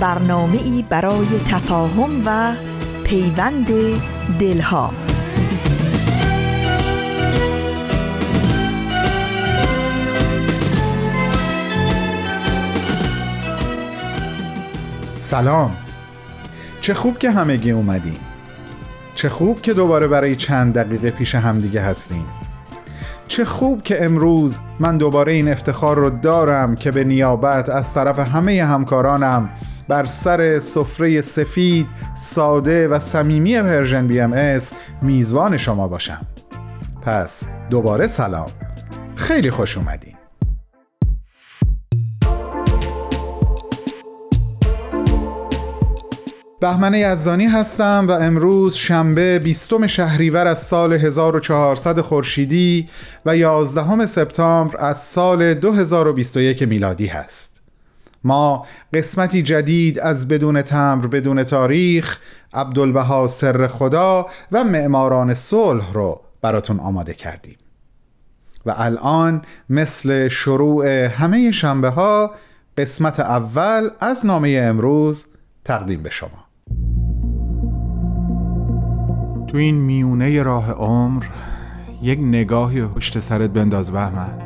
برنامه ای برای تفاهم و پیوند دلها. سلام. چه خوب که همگی اومدین. چه خوب که دوباره برای چند دقیقه پیش همدیگه هستیم چه خوب که امروز من دوباره این افتخار رو دارم که به نیابت از طرف همه همکارانم بر سر سفره سفید، ساده و صمیمی Persian BMS میزبان شما باشم. پس دوباره سلام. خیلی خوش اومدین. بهمن یزدانی هستم و امروز شنبه 20 شهریور از سال 1400 خورشیدی و 11 سپتامبر از سال 2021 میلادی هست. ما قسمتی جدید از بدون تمر بدون تاریخ عبدالبها سر خدا و معماران صلح رو براتون آماده کردیم. و الان مثل شروع همه شنبه ها قسمت اول از نامه امروز تقدیم به شما. تو این میونه راه عمر یک نگاهی پشت سرت بنداز بهمن.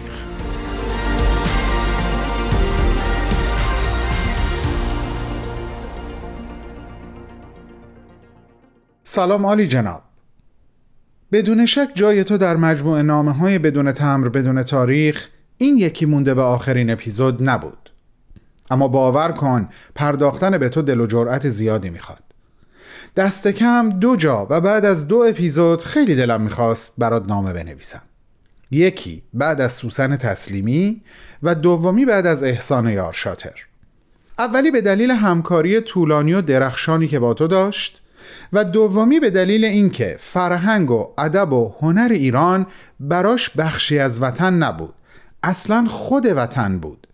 سلام عالی جناب. بدون شک جای تو در مجموع نامه های بدون تمر بدون تاریخ این یکی مونده به آخرین اپیزود نبود. اما باور کن پرداختن به تو دل و جرأت زیادی می‌خواد. دست کم دو جا و بعد از دو اپیزود خیلی دلم می‌خواست برات نامه بنویسم. یکی بعد از سوسن تسلیمی و دومی بعد از احسان یار شاتر اولی به دلیل همکاری طولانی و درخشانی که با تو داشت و دومی به دلیل اینکه فرهنگ و ادب و هنر ایران براش بخشی از وطن نبود اصلا خود وطن بود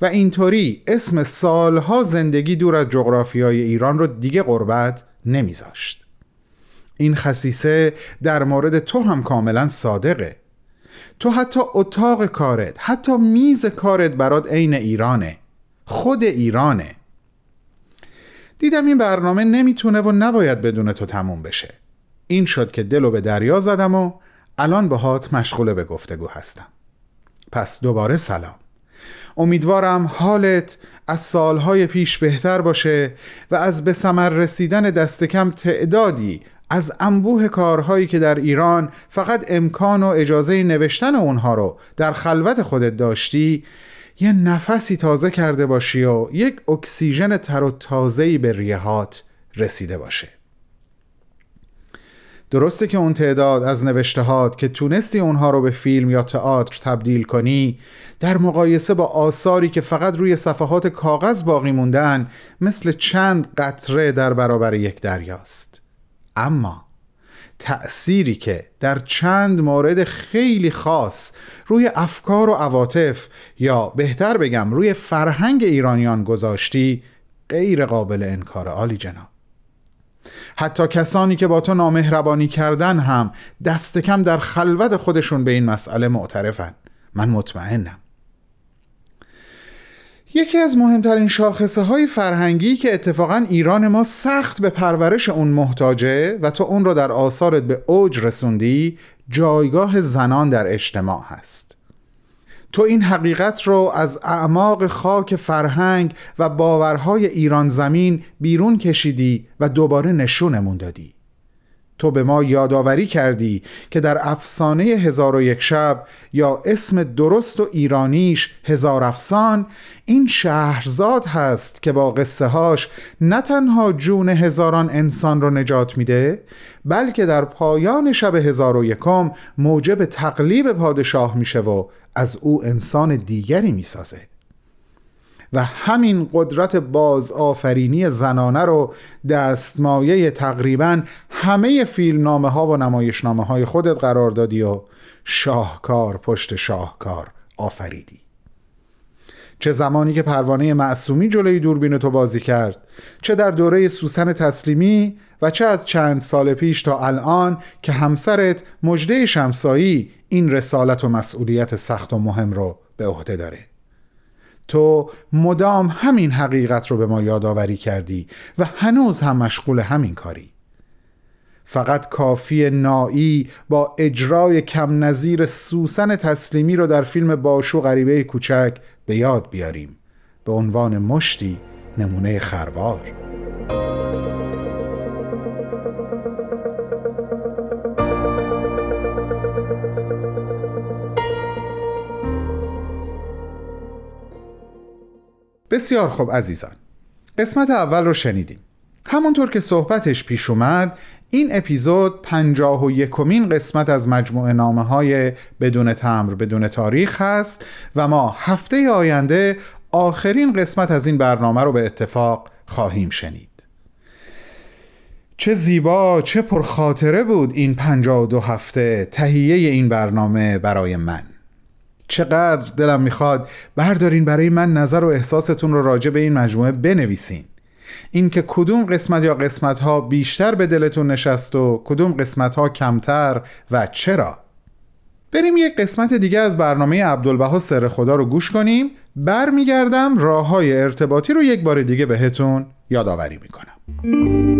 و اینطوری اسم سالها زندگی دور از جغرافیای ایران رو دیگه قربت نمیذاشت. این خصیصه در مورد تو هم کاملا صادقه. تو حتی اتاق کارت حتی میز کارت برات عین ایرانه. خود ایرانه. دیدم این برنامه نمی‌تونه و نباید بدون تو تموم بشه. این شد که دلو به دریا زدم و الان باهات مشغول به گفتگو هستم. پس دوباره سلام. امیدوارم حالت از سالهای پیش بهتر باشه و از به ثمر رسیدن دست کم تعدادی از انبوه کارهایی که در ایران فقط امکان و اجازه نوشتن اونها رو در خلوت خودت داشتی یه نفسی تازه کرده باشی و یک اکسیژن تر و تازه‌ای به ریهات رسیده باشه. درسته که اون تعداد از نوشتهات که تونستی اونها رو به فیلم یا تئاتر تبدیل کنی در مقایسه با آثاری که فقط روی صفحات کاغذ باقی موندن مثل چند قطره در برابر یک دریاست. اما تأثیری که در چند مورد خیلی خاص روی افکار و عواطف یا بهتر بگم روی فرهنگ ایرانیان گذاشتی غیر قابل انکار. عالی جناب. حتی کسانی که با تو نامهربانی کردن هم دست کم در خلوت خودشون به این مسئله معترفن. من مطمئنم. یکی از مهمترین شاخصه های فرهنگی که اتفاقا ایران ما سخت به پرورش اون محتاجه و تو اون رو در آثارت به اوج رسوندی جایگاه زنان در اجتماع هست. تو این حقیقت رو از اعماق خاک فرهنگ و باورهای ایران زمین بیرون کشیدی و دوباره نشونمون دادی. تو به ما یادآوری کردی که در افسانه هزار و یک شب یا اسم درست و ایرانیش هزار افسان این شهرزاد هست که با قصه هاش نه تنها جون هزاران انسان رو نجات میده بلکه در پایان شب هزار و یکم موجب تقلیب پادشاه میشه و از او انسان دیگری می‌سازه. و همین قدرت باز آفرینی زنانه رو دستمایه تقریبا همه فیلمنامه ها و نمایشنامه های خودت قرار دادی و شاهکار پشت شاهکار آفریدی. چه زمانی که پروانه معصومی جلوی دوربین تو بازی کرد چه در دوره سوسن تسلیمی و چه از چند سال پیش تا الان که همسرت مجده شمسایی این رسالت و مسئولیت سخت و مهم رو به عهده داره. تو مدام همین حقیقت رو به ما یادآوری کردی و هنوز هم مشغول همین کاری. فقط کافی نایی با اجرای کم نظیر سوسن تسلیمی رو در فیلم باشو غریبه کوچک به یاد بیاریم. به عنوان مشتی نمونه خروار. بسیار خوب عزیزان. قسمت اول رو شنیدیم. همونطور که صحبتش پیش اومد این اپیزود پنجاه و یکمین قسمت از مجموعه نامه های بدون تمر بدون تاریخ هست و ما هفته آینده آخرین قسمت از این برنامه رو به اتفاق خواهیم شنید. چه زیبا چه پرخاطره بود این پنجاه و دو هفته تهیه این برنامه برای من. چقدر دلم می‌خواد بردارین برای من نظر و احساستون رو راجع به این مجموعه بنویسین. اینکه کدوم قسمت یا قسمت ها بیشتر به دلتون نشست و کدوم قسمت ها کمتر و چرا؟ بریم یک قسمت دیگه از برنامه عبدالبها سر خدا رو گوش کنیم. برمیگردم راه های ارتباطی رو یک بار دیگه بهتون یادآوری می‌کنم.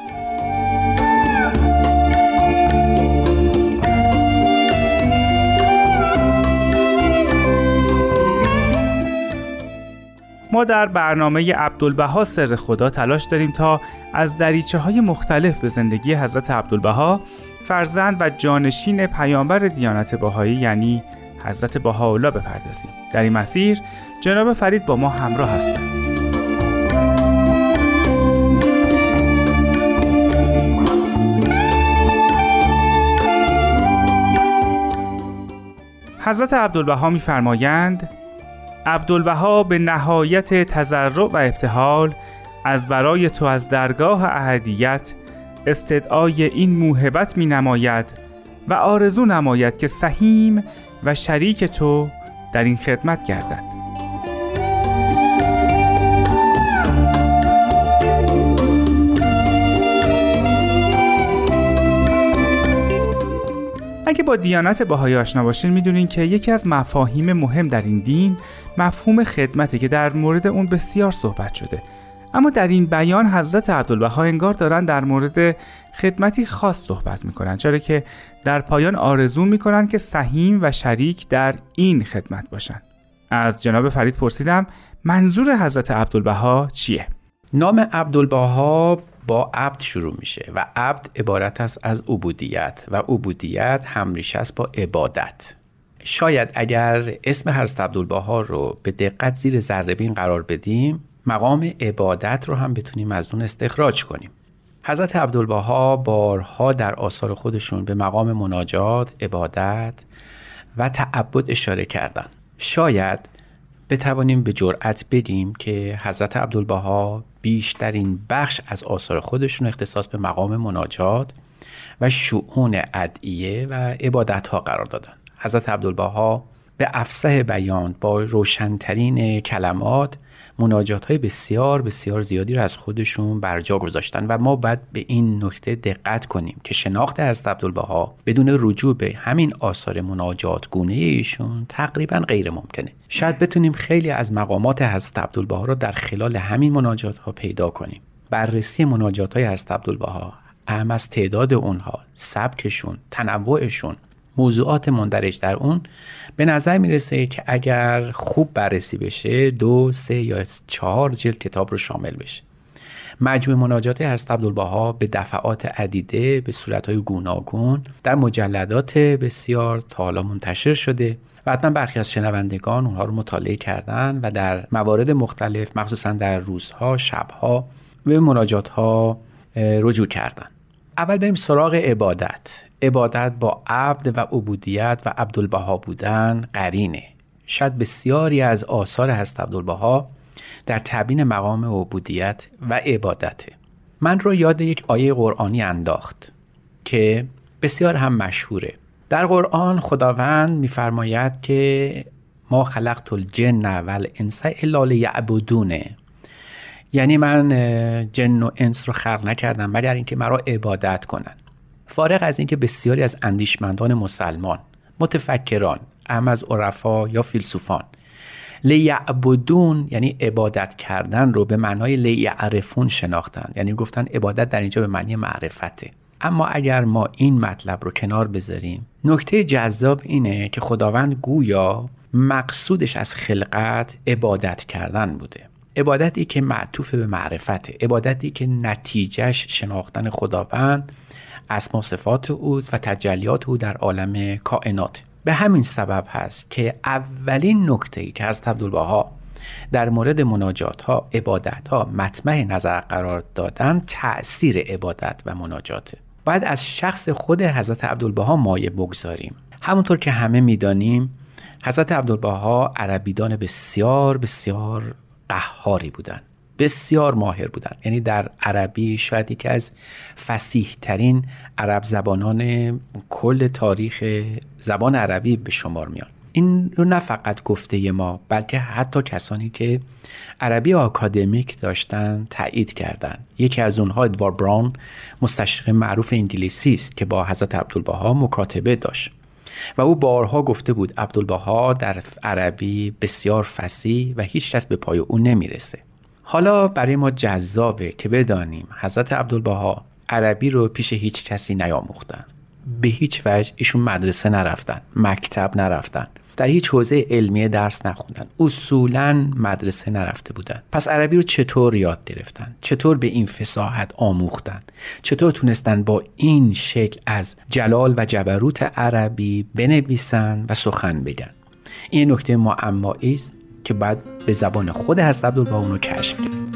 ما در برنامه عبدالبها سر خدا تلاش داریم تا از دریچه های مختلف به زندگی حضرت عبدالبها فرزند و جانشین پیامبر دیانت باهایی یعنی حضرت بهاءالله بپردازیم. در این مسیر جناب فرید با ما همراه هستند. حضرت عبدالبها میفرمایند عبدالبها به نهایت تذرع و ابتحال از برای تو از درگاه اهدیت استدعای این موهبت می نماید و آرزو نماید که سهیم و شریک تو در این خدمت گردد. اگه با دیانت باهایی آشنا باشین می‌دونین که یکی از مفاهیم مهم در این دین مفهوم خدمته که در مورد اون بسیار صحبت شده. اما در این بیان حضرت عبدالبها انگار دارن در مورد خدمتی خاص صحبت می‌کنن چرا که در پایان آرزو می‌کنن که سهیم و شریک در این خدمت باشن. از جناب فرید پرسیدم منظور حضرت عبدالبها چیه؟ نام عبدالبها با عبد شروع میشه و عبد عبارت است از عبودیت و عبودیت همریش است با عبادت. شاید اگر اسم حضرت عبدالبها رو به دقت زیر ذره قرار بدیم مقام عبادت رو هم بتونیم از اون استخراج کنیم. حضرت عبدالبها بارها در آثار خودشون به مقام مناجات، عبادت و تعبد اشاره کردن شاید بتوانیم به جرأت بگیم که حضرت عبدالبها بیشترین بخش از آثار خودشون اختصاص به مقام مناجات و شعون ادعیه و عبادت ها قرار دادن. حضرت عبدالبها به افسه بیان با روشنترین کلمات مناجات های بسیار بسیار زیادی رو از خودشون برجا گذاشتن و ما باید به این نکته دقت کنیم که شناخت حضرت عبدالبها بدون رجوع به همین آثار مناجات گونه ایشون تقریبا غیر ممکنه. شاید بتونیم خیلی از مقامات حضرت عبدالبها رو در خلال همین مناجات ها پیدا کنیم. بررسی مناجات های حضرت عبدالبها اهم از تعداد اونها سبکشون تنوعشون موضوعات مندرج در اون به نظر می‌رسه که اگر خوب بررسی بشه دو سه یا چهار جلد کتاب رو شامل بشه. مجموع مناجات حضرت عبدالبها به دفعات عدیده به صورتهای گوناگون در مجلدات بسیار تا حالا منتشر شده و حتما برخی از شنوندگان اونها رو مطالعه کردن و در موارد مختلف مخصوصا در روزها شبها به مناجات ها رجوع کردن. اول بریم سراغ عبادت. عبادت با عبد و عبودیت و عبدالبها بودن قرینه. شاید بسیاری از آثار هست عبدالبها در تبین مقام عبودیت و عبادته. من رو یاد یک آیه قرآنی انداخت که بسیار هم مشهوره. در قرآن خداوند میفرماید که ما خلقت الجن و الانس الا لیعبدونه یعنی من جن و انس رو خلق نکردم مگر اینکه مرا عبادت کنن فارغ از اینکه بسیاری از اندیشمندان مسلمان متفکران اهم از عرفا یا فیلسوفان لیعبدون یعنی عبادت کردن رو به معنای لیعرفون شناختن یعنی گفتن عبادت در اینجا به معنی معرفته. اما اگر ما این مطلب رو کنار بذاریم نکته جذاب اینه که خداوند گویا مقصودش از خلقت عبادت کردن بوده. عبادتی که معطوف به معرفته عبادتی که نتیجهش شناختن خداوند اسما صفات اوست و تجلیات او در عالم کائنات. به همین سبب هست که اولین نکته ای که از عبدالبها در مورد مناجات ها عبادت ها مطمع نظر قرار دادن تأثیر عبادت و مناجاته باید از شخص خود حضرت عبدالبها مایه بگذاریم. همونطور که همه می‌دانیم حضرت عبدالبها عربیدان بسیار بسیار قهاری بودند. بسیار ماهر بودند یعنی در عربی شاید یکی از فسیح ترین عرب زبانان کل تاریخ زبان عربی به شمار میان. این رو نه فقط گفته ما بلکه حتی کسانی که عربی آکادمیک داشتن تایید کردند یکی از اونها ادوار براون مستشرق معروف انگلیسی است که با حضرت عبدالبها مکاتبه داشت. و او بارها گفته بود عبدالبها در عربی بسیار فسی و هیچ کس به پای او نمی‌رسه. حالا برای ما جذابه که بدانیم حضرت عبدالبها عربی رو پیش هیچ کسی نیاموختن. به هیچ وجه ایشون مدرسه نرفتن مکتب نرفتن. در هیچ حوزه علمی درس نخوندن. اصولا مدرسه نرفته بودن. پس عربی رو چطور یاد گرفتن؟ چطور به این فساحت آموختن؟ چطور تونستن با این شکل از جلال و جبروت عربی بنویسن و سخن بگن؟ این نکته معمایی است. که باید به زبان خود حضرت عبدالبها اونو کشف کرد.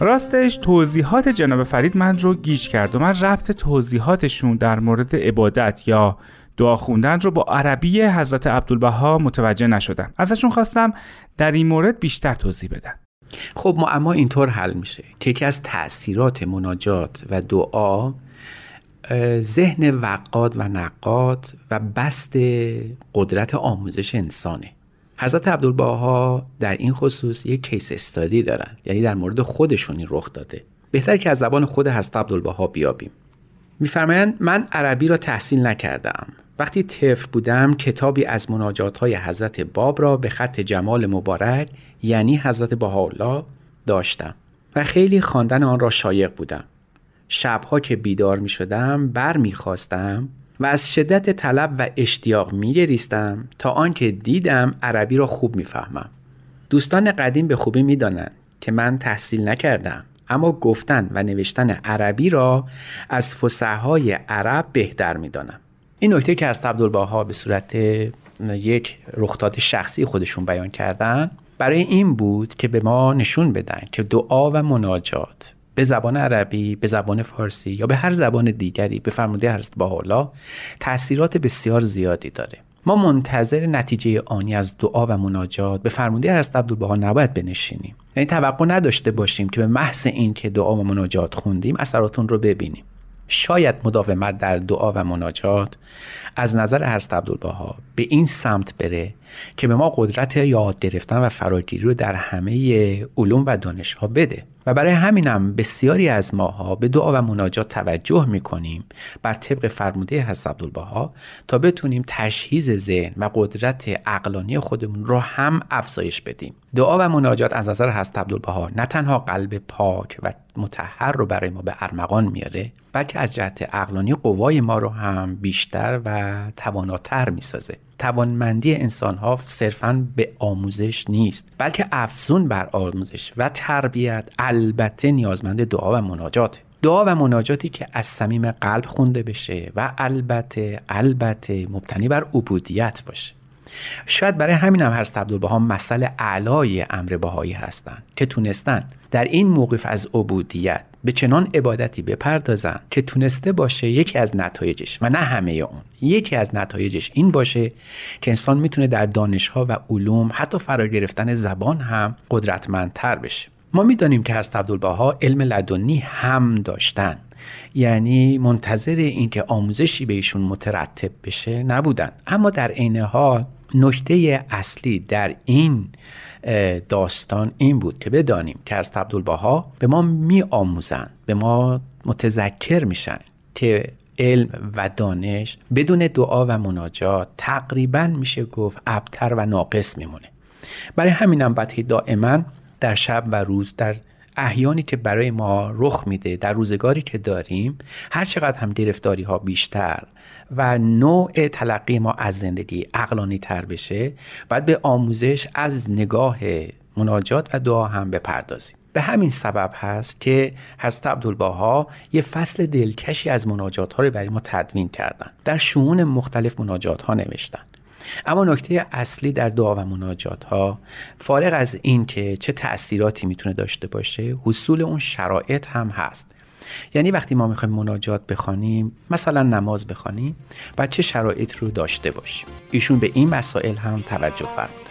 راستش توضیحات جناب فرید من رو گیج کرد و من ربط توضیحاتشون در مورد عبادت یا دعا خوندن رو با عربی حضرت عبدالبها متوجه نشدم ازشون خواستم در این مورد بیشتر توضیح بدن. خب اما اینطور حل میشه که یکی از تاثیرات مناجات و دعا ذهن وقاد و نقاد و بست قدرت آموزش انسانه. حضرت عبدالباها در این خصوص یک کیس استادی دارن یعنی در مورد خودشون این رخ داده. بهتر که از زبان خود حضرت عبدالباها بیابیم. میفرمایند من عربی را تحصیل نکردم. وقتی طفل بودم کتابی از مناجات های حضرت باب را به خط جمال مبارک یعنی حضرت بهاءالله داشتم و خیلی خواندن آن را شایق بودم شبها که بیدار می شدم بر می خواستم و از شدت طلب و اشتیاق می گریستم تا آنکه دیدم عربی را خوب می فهمم. دوستان قدیم به خوبی می دانند که من تحصیل نکردم اما گفتن و نوشتن عربی را از فسحهای عرب بهتر می دانم. این نکته که از عبدالباها به صورت یک رخداد شخصی خودشون بیان کردن برای این بود که به ما نشون بدن که دعا و مناجات به زبان عربی، به زبان فارسی یا به هر زبان دیگری به فرموده حضرت الله تاثیرات بسیار زیادی داره. ما منتظر نتیجه آنی از دعا و مناجات به فرموده حضرت عبدالبها نباید بنشینیم. یعنی توقع نداشته باشیم که به محض این که دعا و مناجات خوندیم اثراتون رو ببینیم. شاید مداومت در دعا و مناجات از نظر حضرت عبدالبها به این سمت بره که به ما قدرت یاد گرفتن و فراگیری رو در همه علوم و دانش ها بده. و برای همینم بسیاری از ماها به دعا و مناجات توجه می‌کنیم بر طبق فرموده حضرت عبدالبها تا بتونیم تشهیز ذهن و قدرت عقلانی خودمون رو هم افزایش بدیم. دعا و مناجات از نظر حضرت عبدالبها نه تنها قلب پاک و متحر رو برای ما به ارمغان میاره بلکه از جهت عقلانی قوای ما رو هم بیشتر و تواناتر می‌سازه. توانمندی انسان ها صرفا به آموزش نیست بلکه افزون بر آموزش و تربیت البته نیازمند دعا و مناجات. دعا و مناجاتی که از صمیم قلب خونده بشه و البته البته مبتنی بر عبودیت باشه. شاید برای همین هم حضرت عبدالبها مثل اعلای امر بهایی هستند که تونستن در این موقف از عبودیت به چنان عبادتی بپردازن که تونسته باشه یکی از نتایجش و نه همه اون یکی از نتایجش این باشه که انسان می‌تونه در دانشها و علوم حتی فرا گرفتن زبان هم قدرتمندتر بشه. ما می‌دانیم که حضرت عبدالبها علم لدنی هم داشتن. یعنی منتظر اینکه آموزشی به ایشون مترتب بشه نبودن. اما در عین حال نکته اصلی در این داستان این بود که بدانیم که از عبدالبها به ما می آموزن به ما متذکر میشن که علم و دانش بدون دعا و مناجات تقریبا میشه گفت ابتر و ناقص میمونه. برای همینم باید دائما در شب و روز در احیانی که برای ما رخ میده در روزگاری که داریم هر چقدر هم گرفتاری ها بیشتر و نوع تلقی ما از زندگی اقلانی تر بشه باید به آموزش از نگاه مناجات و دعا هم بپردازیم. به همین سبب هست که حضرت عبدالباها یه فصل دلکشی از مناجات ها رو برای ما تدوین کردن. در شمون مختلف مناجات ها نوشتن. اما نکته اصلی در دعا و مناجات ها فارغ از این که چه تأثیراتی می‌تونه داشته باشه حصول اون شرایط هم هست. یعنی وقتی ما می‌خوایم مناجات بخوانیم مثلا نماز بخوانیم و چه شرایط رو داشته باشیم. ایشون به این مسائل هم توجه فرمودن.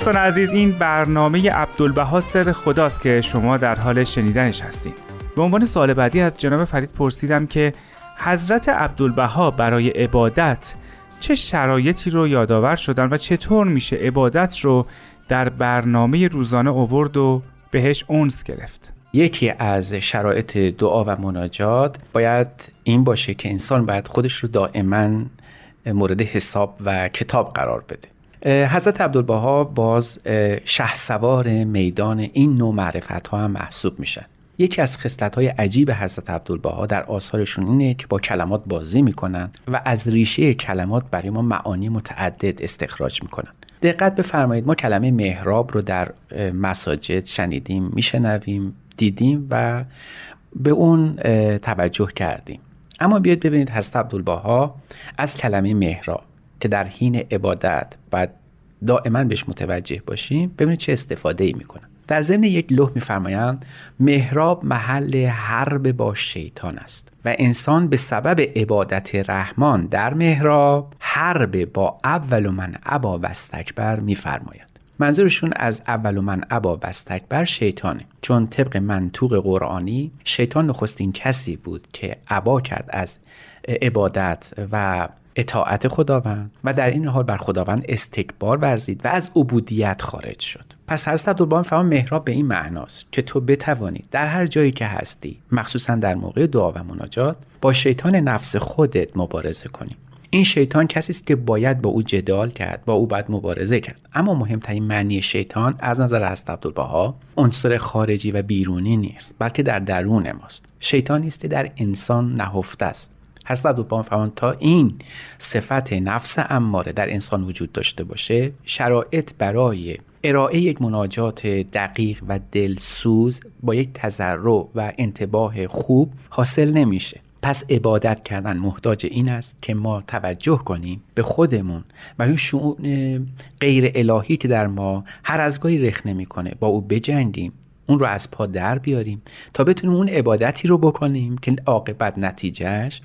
دوستان عزیز این برنامه عبدالبها سر خداست که شما در حال شنیدنش هستید به عنوان سال بعدی از جناب فرید پرسیدم که حضرت عبدالبها برای عبادت چه شرایطی رو یادآور شدن و چطور میشه عبادت رو در برنامه روزانه اوورد و بهش اونس گرفت؟ یکی از شرایط دعا و مناجات باید این باشه که انسان باید خودش رو دائما مورد حساب و کتاب قرار بده. حضرت عبدالبها باز شه سوار میدان این نوع معرفت ها هم محسوب میشن. یکی از خصلت های عجیب حضرت عبدالبها در آثارشون اینه که با کلمات بازی می‌کنن و از ریشه کلمات برای ما معانی متعدد استخراج می‌کنن. دقت بفرمایید ما کلمه محراب رو در مساجد شنیدیم میشنویم دیدیم و به اون توجه کردیم. اما بیاید ببینید حضرت عبدالبها از کلمه محراب که در حین عبادت باید دائما بهش متوجه باشیم ببینید چه استفاده ای می‌کنن در ضمن یک لوح میفرمایند محراب محل حرب با شیطان است و انسان به سبب عبادت رحمان در محراب حرب با اول من ابا و استکبر میفرماید. منظورشون از اول من ابا و استکبر شیطانه. چون طبق منطوق قرآنی شیطان نخستین کسی بود که عبا کرد از عبادت و اطاعت خداوند و در این حال بر خداوند استکبار ورزید و از عبودیت خارج شد. پس حضرت عبدالبها فهم محراب به این معناست که تو بتوانی در هر جایی که هستی مخصوصا در موقع دعا و مناجات با شیطان نفس خودت مبارزه کنی. این شیطان کسی است که باید با او جدال کرد با او باید مبارزه کرد. اما مهمترین معنی شیطان از نظر حضرت عبدالبها عنصر خارجی و بیرونی نیست بلکه در درون ماست. شیطانی است که در انسان نهفته است. هر عبدالبها تا این صفت نفس اماره در انسان وجود داشته باشه شرایط برای ارائه یک مناجات دقیق و دلسوز با یک تذرع و انتباه خوب حاصل نمیشه. پس عبادت کردن محتاج این است که ما توجه کنیم به خودمون و اون شعون غیر الهی که در ما هر از گاهی رخ نمی‌کنه با او بجنگیم. اون رو از پا در بیاریم تا بتونیم اون عبادتی رو بکنیم که عاقبت نتیجهش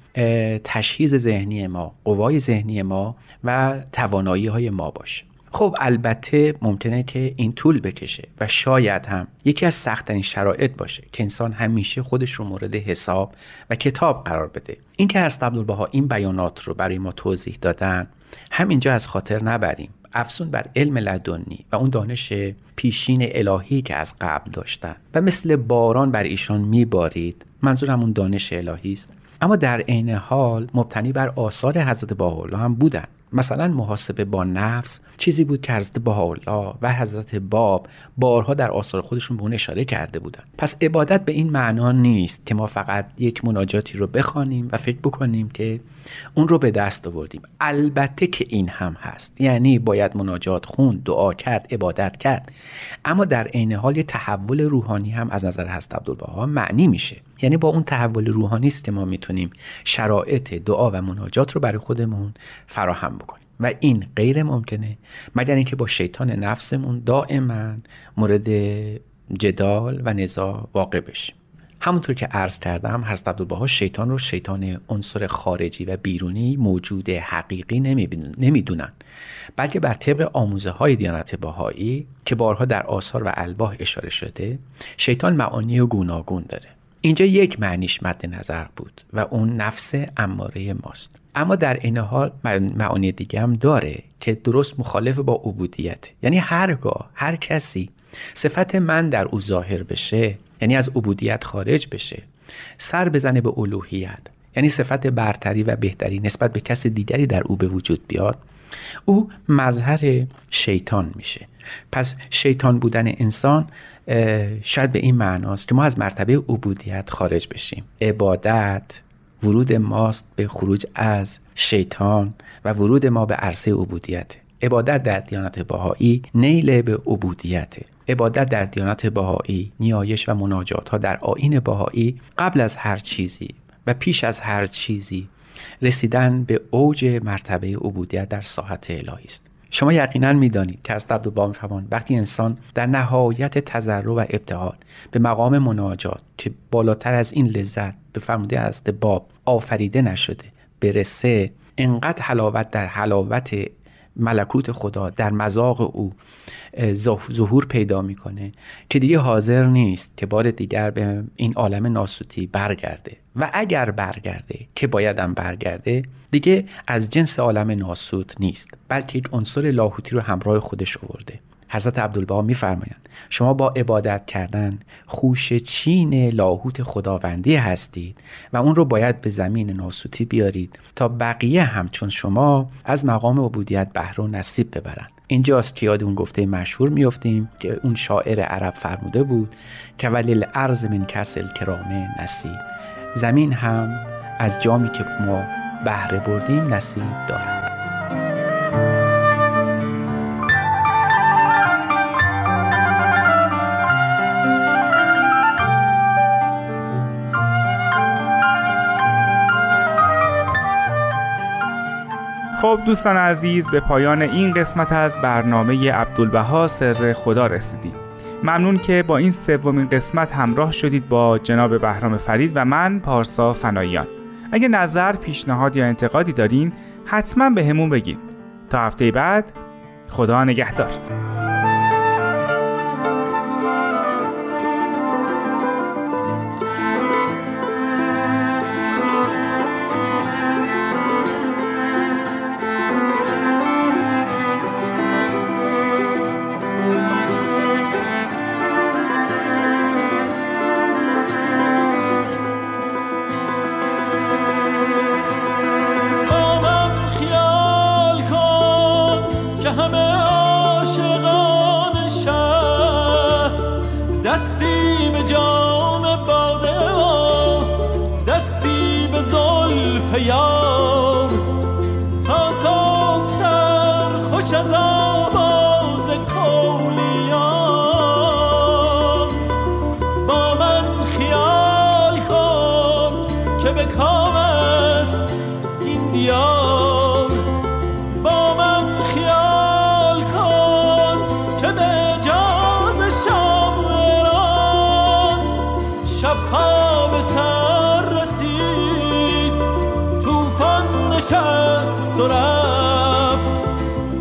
تشخیص ذهنی ما قوای ذهنی ما و توانایی های ما باشه. خب البته ممکنه که این طول بکشه و شاید هم یکی از سختترین شرایط باشه که انسان همیشه خودش رو مورد حساب و کتاب قرار بده. این که از عبدالبها این بیانات رو برای ما توضیح دادن همینجا از خاطر نبریم. افزون بر علم لدنی و اون دانش پیشین الهی که از قبل داشتن. و مثل باران بر ایشان میبارید. منظورم اون دانش الهی است. اما در عین حال مبتنی بر آثار حضرت باحالا هم بودند مثلا محاسبه با نفس چیزی بود که حضرت بهاءالله و حضرت باب بارها در آثار خودشون به اون اشاره کرده بودن. پس عبادت به این معنا نیست که ما فقط یک مناجاتی رو بخوانیم و فکر بکنیم که اون رو به دست آوردیم. البته که این هم هست. یعنی باید مناجات خون دعا کرد عبادت کرد. اما در عین حال یه تحول روحانی هم از نظر حضرت عبدالبها معنی میشه. یعنی با اون تحول روحانی است که ما می‌تونیم شرایط دعا و مناجات رو برای خودمون فراهم بکنیم. و این غیر ممکنه مگر اینکه با شیطان نفسمون دائما مورد جدال و نزاع واقع بشیم. همونطور که عرض کردم حضرت عبدالبها شیطان رو شیطان عنصر خارجی و بیرونی موجود حقیقی نمی‌دونن بلکه بر طبق آموزه های دیانت باهایی که بارها در آثار و الباه اشاره شده شیطان معانی گوناگون داره. اینجا یک معنیش مد نظر بود و اون نفس اماره ماست. اما در این حال معانی دیگه هم داره که درست مخالف با عبودیت. یعنی هرگاه هر کسی صفت من در او ظاهر بشه یعنی از عبودیت خارج بشه سر بزنه به الوهیت یعنی صفت برتری و بهتری نسبت به کس دیگری در او به وجود بیاد او مظهر شیطان میشه. پس شیطان بودن انسان شاید به این معناست که ما از مرتبه عبودیت خارج بشیم. عبادت ورود ماست به خروج از شیطان و ورود ما به عرصه عبودیت. عبادت در دیانت باهایی نیل به عبودیت. عبادت در دیانت باهایی نیایش و مناجات ها در آین باهایی قبل از هر چیزی و پیش از هر چیزی رسیدن به اوج مرتبه عبودیت در ساحت الهی است. شما یقینا می‌دانید که از عبدالبها میفهمان وقتی انسان در نهایت تضرع و ابتهال به مقام مناجات که بالاتر از این لذت به فرموده از باب آفریده نشده برسه انقدر حلاوت در حلاوت ملکوت خدا در مذاق او ظهور پیدا می‌کنه که دیگه حاضر نیست که بار دیگر به این عالم ناسوتی برگرده. و اگر برگرده که بایدم برگرده دیگه از جنس عالم ناسوت نیست بلکه یک عنصر لاهوتی رو همراه خودش آورده. حضرت عبدالبها میفرمایند شما با عبادت کردن خوش چین لاهوت خداوندی هستید و اون رو باید به زمین ناسوتی بیارید تا بقیه همچون شما از مقام عبودیت بهره و نصیب ببرند. اینجاست که یاد اون گفته مشهور میفتیم که اون شاعر عرب فرموده بود که ولی ارز من کسل کرامه نصیب زمین هم از جامی که ما بهره بردیم نصیب دارد. خب دوستان عزیز به پایان این قسمت از برنامه عبدالبها سر خدا رسیدیم. ممنون که با این سومین قسمت همراه شدید با جناب بهرام فرید و من پارسا فناییان اگه نظر، پیشنهاد یا انتقادی دارین حتما به همون بگین. تا هفته بعد خدا نگهدار.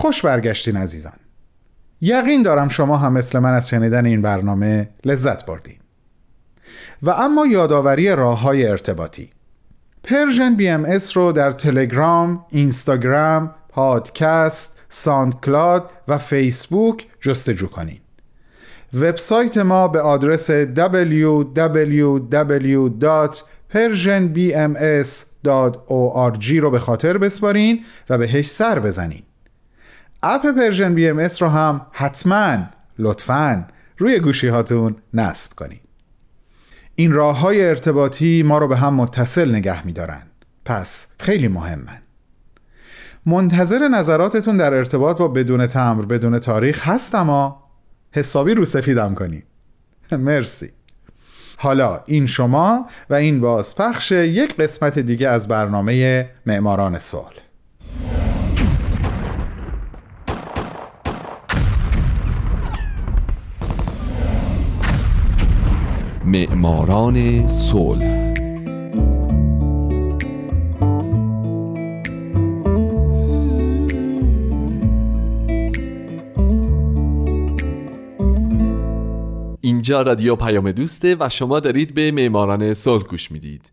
خوش برگشتین عزیزان. یقین دارم شما هم مثل من از شنیدن این برنامه لذت بردین. و اما یادآوری راه های ارتباطی. Persian BMS رو در تلگرام، اینستاگرام، پادکست، SoundCloud و فیسبوک جستجو کنین. وبسایت ما به آدرس www.persianbms.org رو به خاطر بسپارین و بهش سر بزنین. app Persian BMS رو هم حتما لطفا روی گوشی هاتون نصب کنید. این راه های ارتباطی ما رو به هم متصل نگه میدارن. پس خیلی مهمن. منتظر نظراتتون در ارتباط با بدون تمبر بدون تاریخ هستم ها حسابی رو سفیدم کنید. مرسی. حالا این شما و این بازپخش یک قسمت دیگه از برنامه معماران صلح. معماران صلح. اینجا رادیو پیام دوسته و شما دارید به معماران صلح گوش می‌دید.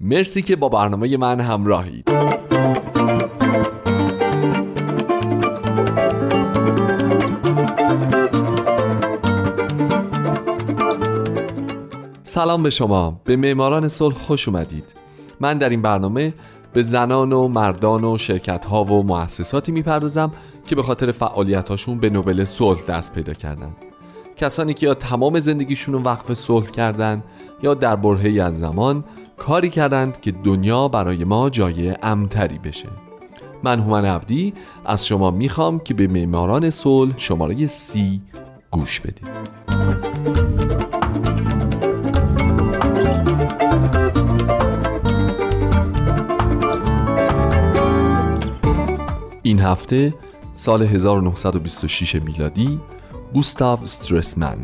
مرسی که با برنامه من همراهید. سلام به شما. به معماران صلح خوش اومدید. من در این برنامه به زنان و مردان و شرکت ها و مؤسساتی می‌پردازم که به خاطر فعالیت هاشون به نوبل صلح دست پیدا کردن. کسانی که یا تمام زندگیشون رو وقف صلح کردند یا در برهه‌ای از زمان کاری کردند که دنیا برای ما جای امتری بشه. من هومن عبدی از شما می‌خوام که به معماران صلح شماره سی گوش بدید. این هفته سال 1926 میلادی گوستاو استرسمن.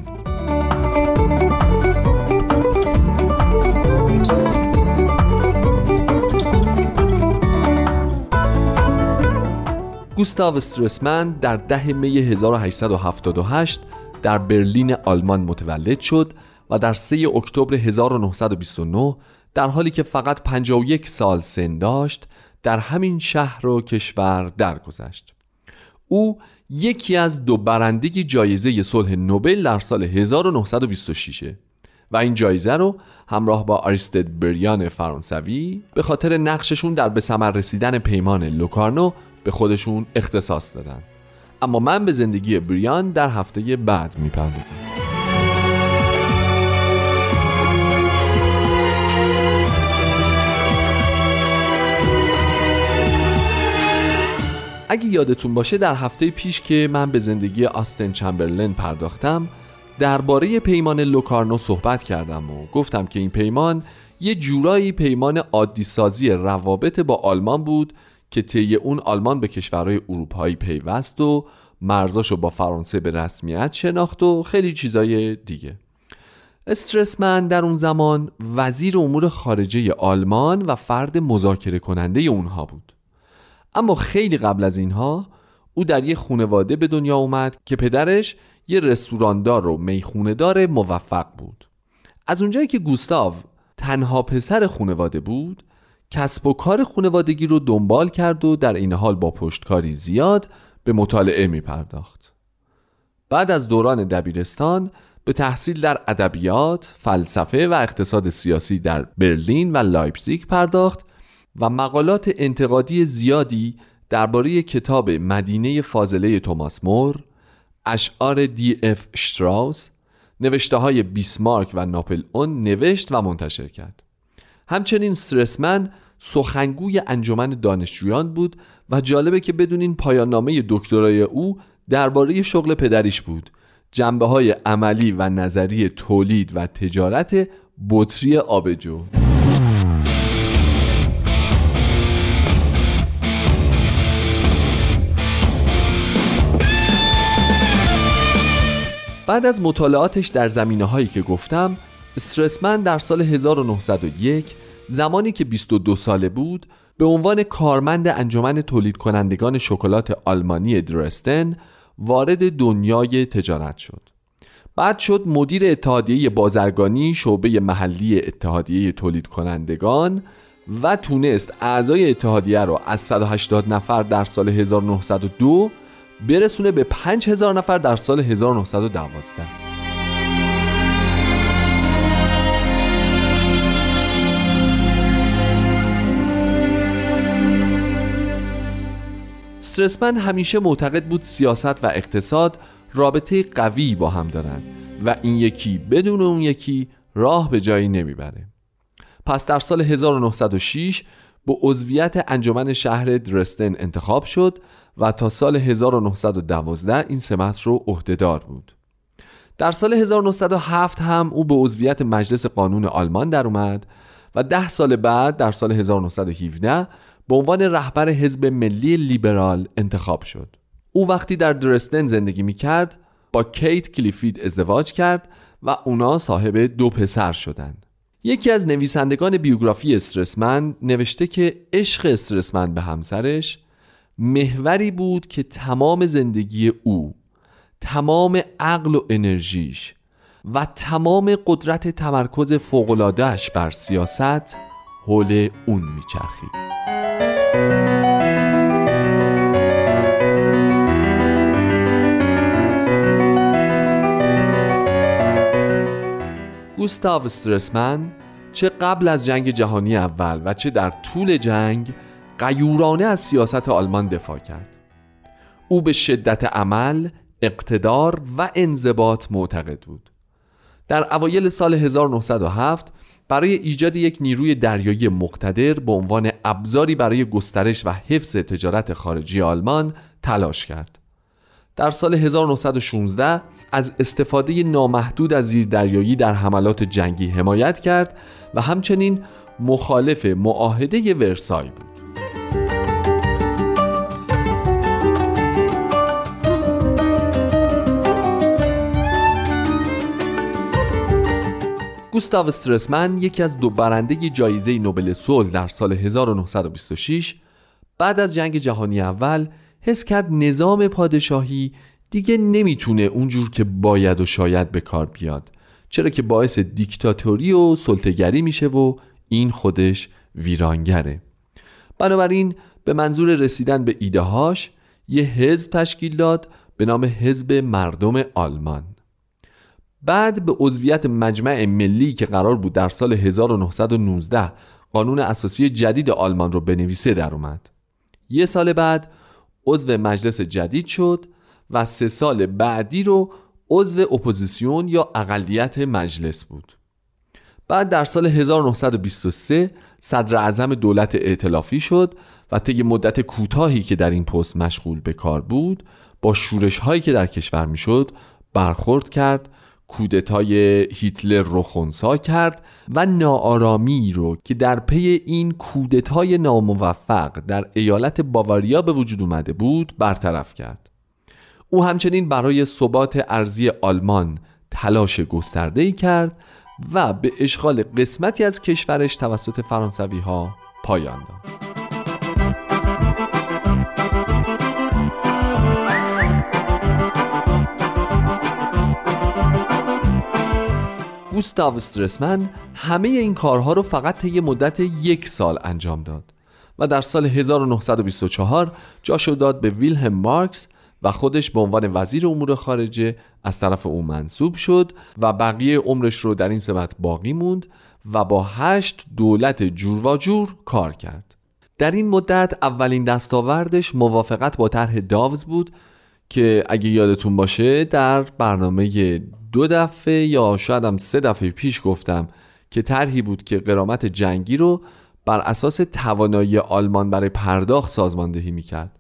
گوستاو استرسمن در ده می 1878 در برلین آلمان متولد شد و در 3 اکتبر 1929 در حالی که فقط 51 سال سن داشت در همین شهر و کشور درگذشت. او یکی از دو برنده جایزه صلح نوبل در سال 1926 و این جایزه رو همراه با آریستد بریان فرانسوی به خاطر نقششون در به ثمر رسیدن پیمان لوکارنو به خودشون اختصاص دادن. اما من به زندگی بریان در هفته بعد می‌پردازم. اگه یادتون باشه در هفته پیش که من به زندگی آستن چمبرلن پرداختم درباره پیمان لوکارنو صحبت کردم و گفتم که این پیمان یه جورایی پیمان عادی سازی روابط با آلمان بود که طی اون آلمان به کشورهای اروپایی پیوست و مرزاشو با فرانسه به رسمیت شناخت و خیلی چیزای دیگه. استرسمن در اون زمان وزیر امور خارجه آلمان و فرد مذاکره کننده اونها بود. اما خیلی قبل از اینها او در یه خونواده به دنیا اومد که پدرش یه رستوراندار و می‌خونه دار موفق بود. از اونجایی که گوستاو تنها پسر خونواده بود کسب و کار خونوادگی رو دنبال کرد و در این حال با پشتکاری زیاد به مطالعه می پرداخت بعد از دوران دبیرستان به تحصیل در ادبیات، فلسفه و اقتصاد سیاسی در برلین و لایپزیگ پرداخت و مقالات انتقادی زیادی درباره کتاب مدینه فاضله توماس مور، اشعار دی اف شتراوس، نوشته های بیسمارک و ناپل اون نوشت و منتشر کرد. همچنین سترسمن سخنگوی انجمن دانشجویان بود و جالبه که بدونین پایان نامه دکترای او درباره شغل پدریش بود جنبه های عملی و نظری تولید و تجارت بطری آبجو بعد از مطالعاتش در زمینه هایی که گفتم استرسمن در سال 1901 زمانی که 22 ساله بود به عنوان کارمند انجمن تولید کنندگان شکلات آلمانی درستن وارد دنیای تجارت شد. بعد شد مدیر اتحادیه بازرگانی شعبه محلی اتحادیه تولید کنندگان و تونست اعضای اتحادیه رو از 180 نفر در سال 1902 برسونه به 5000 نفر در سال 1912 استرسمن همیشه معتقد بود سیاست و اقتصاد رابطه قوی با هم دارن و این یکی بدون اون یکی راه به جایی نمی‌بره. پس در سال 1906 به عضویت انجمن شهر درستن انتخاب شد و تا سال 1912 این سمت رو عهدهدار بود در سال 1907 هم او به عضویت مجلس قانون آلمان در اومد و ده سال بعد در سال 1917 به عنوان رهبر حزب ملی لیبرال انتخاب شد او وقتی در درستن زندگی می کرد با کیت کلیفید ازدواج کرد و اونا صاحب دو پسر شدند. یکی از نویسندگان بیوگرافی استرسمن نوشته که عشق استرسمن به همسرش محوری بود که تمام زندگی او تمام عقل و انرژیش و تمام قدرت تمرکز فوقلادهش بر سیاست حول اون میچرخید. گوستاو استرسمن چه قبل از جنگ جهانی اول و چه در طول جنگ قیورانه از سیاست آلمان دفاع کرد او به شدت عمل، اقتدار و انضباط معتقد بود در اوایل سال 1907 برای ایجاد یک نیروی دریایی مقتدر به عنوان ابزاری برای گسترش و حفظ تجارت خارجی آلمان تلاش کرد. در سال 1916 از استفاده نامحدود از زیردریایی در حملات جنگی حمایت کرد و همچنین مخالف معاهده ورسای بود. گوستاو استرسمن یکی از دو برنده جایزه نوبل صلح در سال 1926 بعد از جنگ جهانی اول حس کرد نظام پادشاهی دیگه نمی‌تونه اونجور که باید و شاید به کار بیاد چرا که باعث دیکتاتوری و سلطگری میشه و این خودش ویرانگره. بنابراین به منظور رسیدن به ایدههاش یه حزب تشکیل داد به نام حزب مردم آلمان. بعد به عضویت مجمع ملی که قرار بود در سال 1919 قانون اساسی جدید آلمان رو بنویسه در اومد. یه سال بعد عضو مجلس جدید شد و سه سال بعدی رو عضو اپوزیسیون یا اقلیت مجلس بود. بعد در سال 1923 صدر اعظم دولت ائتلافی شد و طی مدت کوتاهی که در این پست مشغول به کار بود با شورش هایی که در کشور می‌شد برخورد کرد کودتای هیتلر رو خونسا کرد و ناآرامی رو که در پی این کودتای ناموفق در ایالت باواریا به وجود اومده بود برطرف کرد او همچنین برای ثبات ارزی آلمان تلاش گسترده ای کرد و به اشغال قسمتی از کشورش توسط فرانسوی ها پایان داد. گوستاو استرسمن همه این کارها رو فقط طی مدت یک سال انجام داد و در سال 1924 جاشو داد به ویلهم مارکس و خودش به عنوان وزیر امور خارجه از طرف او منصوب شد و بقیه عمرش رو در این سمت باقی موند و با هشت دولت جور و جور کار کرد. در این مدت اولین دستاوردش موافقت با طرح داوز بود که اگه یادتون باشه در برنامه دو دفعه یا شاید هم سه دفعه پیش گفتم که طرحی بود که قرامت جنگی رو بر اساس توانایی آلمان برای پرداخت سازماندهی می‌کرد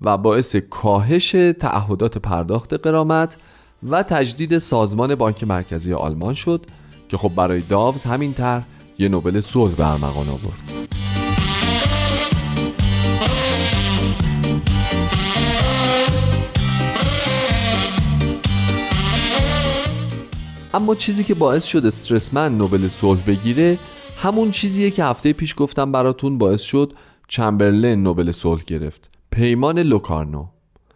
و باعث کاهش تعهدات پرداخت قرامت و تجدید سازمان بانک مرکزی آلمان شد که خب برای داوز همین طرح یه نوبل صلح به ارمغان آورد. اما چیزی که باعث شد استرسمن نوبل صلح بگیره همون چیزیه که هفته پیش گفتم براتون باعث شد چمبرلن نوبل صلح گرفت. پیمان لوکارنو.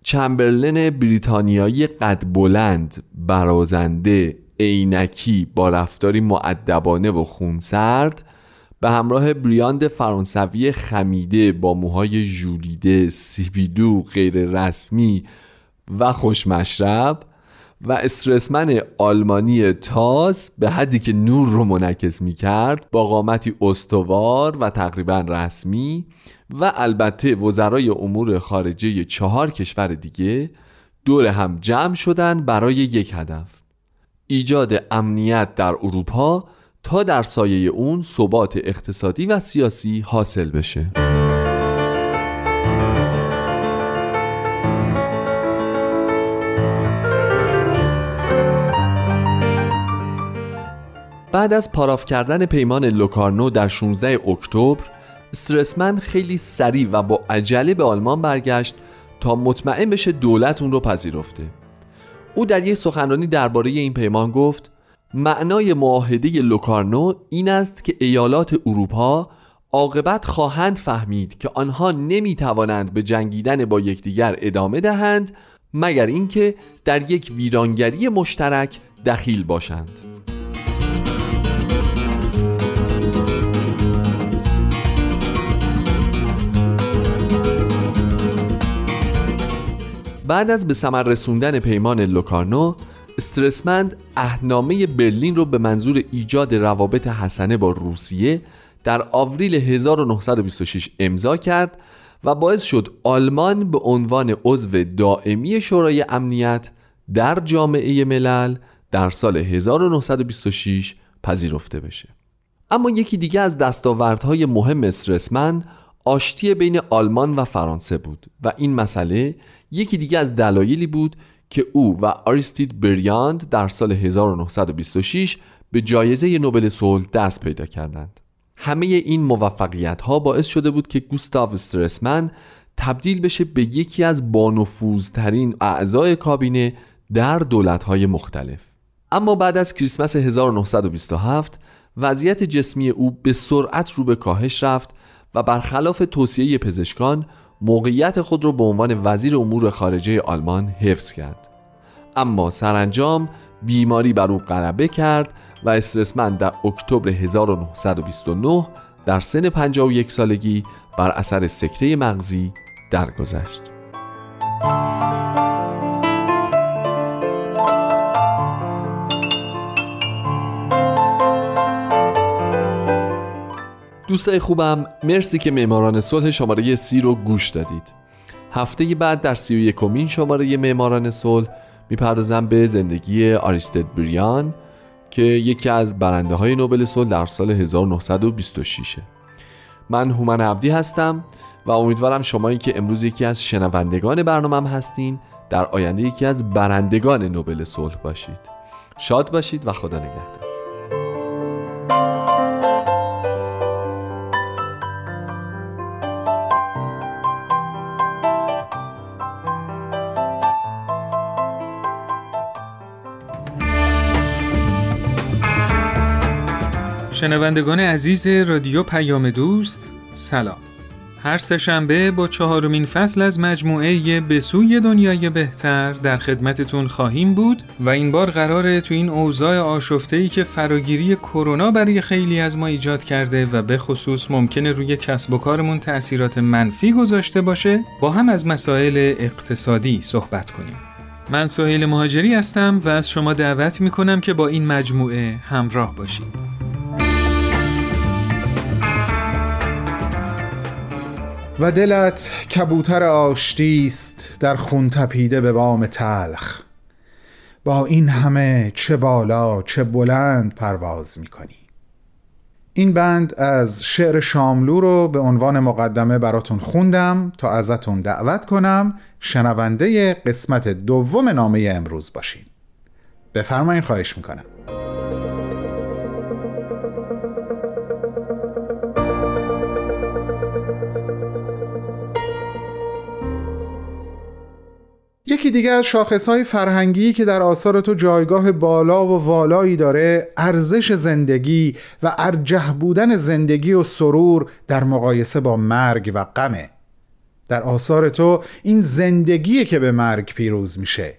چمبرلن بریتانیایی قد بلند برازنده عینکی با رفتاری معدبانه و خونسرد به همراه بریاند فرانسوی خمیده با موهای ژولیده سیبیدو غیر رسمی و خوشمشرب و استرسمن آلمانی تاز به حدی که نور رو منعکس می کرد با قامتی استوار و تقریبا رسمی و البته وزرای امور خارجه چهار کشور دیگه دور هم جمع شدن برای یک هدف. ایجاد امنیت در اروپا تا در سایه اون ثبات اقتصادی و سیاسی حاصل بشه. بعد از پاراف کردن پیمان لوکارنو در 16 اکتبر استرسمن خیلی سریع و با عجله به آلمان برگشت تا مطمئن بشه دولت اون رو پذیرفته. او در یک سخنرانی درباره این پیمان گفت معنای معاهده لوکارنو این است که ایالات اروپا عاقبت خواهند فهمید که آنها نمی توانند به جنگیدن با یکدیگر ادامه دهند مگر اینکه در یک ویرانگری مشترک دخیل باشند. بعد از به ثمر رسوندن پیمان لوکارنو استرسمند اهنامه برلین رو به منظور ایجاد روابط حسنه با روسیه در آوریل 1926 امضا کرد و باعث شد آلمان به عنوان عضو دائمی شورای امنیت در جامعه ملل در سال 1926 پذیرفته بشه. اما یکی دیگه از دستاوردهای مهم استرسمن آشتی بین آلمان و فرانسه بود و این مسئله یکی دیگه از دلایلی بود که او و آریستید بریاند در سال 1926 به جایزه نوبل صلح دست پیدا کردند. همه این موفقیت ها باعث شده بود که گوستاو استرسمن تبدیل بشه به یکی از بانفوذترین اعضای کابینه در دولت های مختلف. اما بعد از کریسمس 1927 وضعیت جسمی او به سرعت رو به کاهش رفت و برخلاف توصیه پزشکان موقعیت خود را به عنوان وزیر امور خارجه آلمان حفظ کرد اما سرانجام بیماری بر او غلبه کرد و استرسمن در اکتبر 1929 در سن 51 سالگی بر اثر سکته مغزی درگذشت. دوستای خوبم مرسی که معماران صلح شماره سی رو گوش دادید. هفته بعد در سی و یکمین شماره معماران صلح می‌پردازم به زندگی آریستد بریان که یکی از برنده های نوبل صلح در سال 1926 من هومن عبدی هستم و امیدوارم شمایی که امروز یکی از شنوندگان برنامهم هستین در آینده یکی از برندگان نوبل صلح باشید. شاد باشید و خدا نگهدار. شنوندگان عزیز رادیو پیام دوست سلام. هر سهشنبه با چهارمین فصل از مجموعه به سوی دنیای بهتر در خدمتتون خواهیم بود و این بار قراره تو این اوضاع آشفته‌ای که فراگیری کرونا برای خیلی از ما ایجاد کرده و به خصوص ممکنه روی کسب و کارمون تأثیرات منفی گذاشته باشه با هم از مسائل اقتصادی صحبت کنیم. من سهیل مهاجری هستم و از شما دعوت می‌کنم که با این مجموعه همراه باشید و دلت کبوتر آشتیست در خون تپیده به بام تلخ. با این همه چه بالا چه بلند پرواز می‌کنی. این بند از شعر شاملو رو به عنوان مقدمه براتون خوندم تا ازتون دعوت کنم شنونده قسمت دوم نامه امروز باشین. بفرمایین خواهش می‌کنم. یکی دیگه از شاخصهای فرهنگی که در آثار تو جایگاه بالا و والایی داره ارزش زندگی و ارجح بودن زندگی و سرور در مقایسه با مرگ و غمه. در آثار تو این زندگیه که به مرگ پیروز میشه.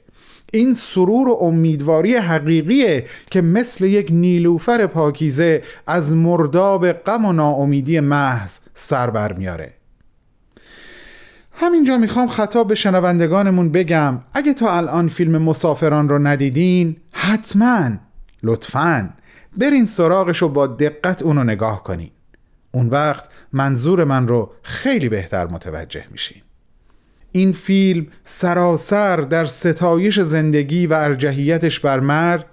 این سرور و امیدواری حقیقیه که مثل یک نیلوفر پاکیزه از مرداب غم و ناامیدی محض سر بر میاره همینجا می‌خوام خطاب به شنوندگانمون بگم اگه تا الان فیلم مسافران رو ندیدین حتما لطفا برین سراغش و با دقت اونو نگاه کنین. اون وقت منظور من رو خیلی بهتر متوجه میشین. این فیلم سراسر در ستایش زندگی و ارجحیتش بر مرگ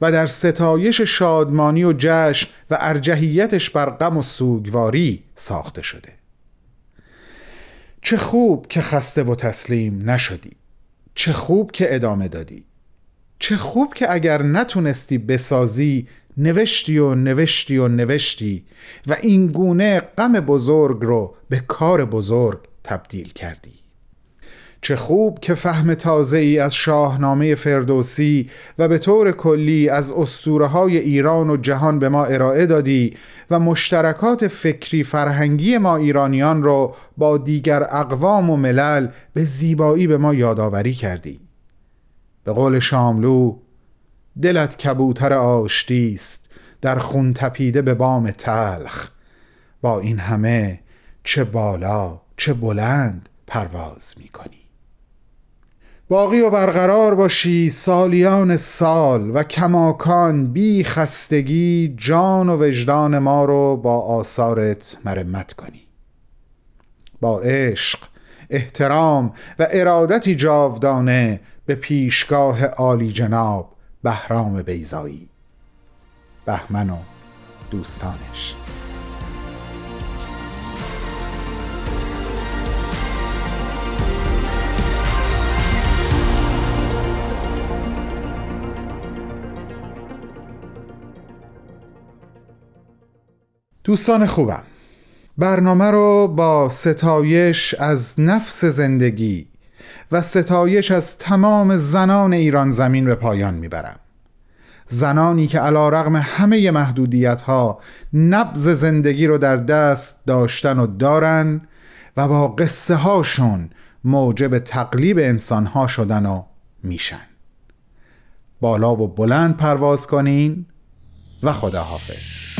و در ستایش شادمانی و جشن و ارجحیتش بر غم و سوگواری ساخته شده. چه خوب که خسته و تسلیم نشدی. چه خوب که ادامه دادی. چه خوب که اگر نتونستی بسازی نوشتی و نوشتی و نوشتی و این گونه غم بزرگ رو به کار بزرگ تبدیل کردی. چه خوب که فهم تازه ای از شاهنامه فردوسی و به طور کلی از اسطوره های ایران و جهان به ما ارائه دادی و مشترکات فکری فرهنگی ما ایرانیان را با دیگر اقوام و ملل به زیبایی به ما یادآوری کردی. به قول شاملو دلت کبوتر آشتی است در خون تپیده به بام تلخ. با این همه چه بالا چه بلند پرواز می کنی باقی و برقرار باشی سالیان سال و کماکان بی خستگی جان و وجدان ما رو با آثارت مرمت کنی. با عشق احترام و ارادتی جاودانه به پیشگاه عالی جناب بهرام بیزایی بهمن و دوستانش. دوستان خوبم برنامه رو با ستایش از نفس زندگی و ستایش از تمام زنان ایران زمین به پایان می‌برم. زنانی که علا رغم همه محدودیت ها نبز زندگی رو در دست داشتن و دارن و با قصه هاشون موجب تقلیب انسان ها شدن و میشن. بالا و بلند پرواز کنین و خدا حافظ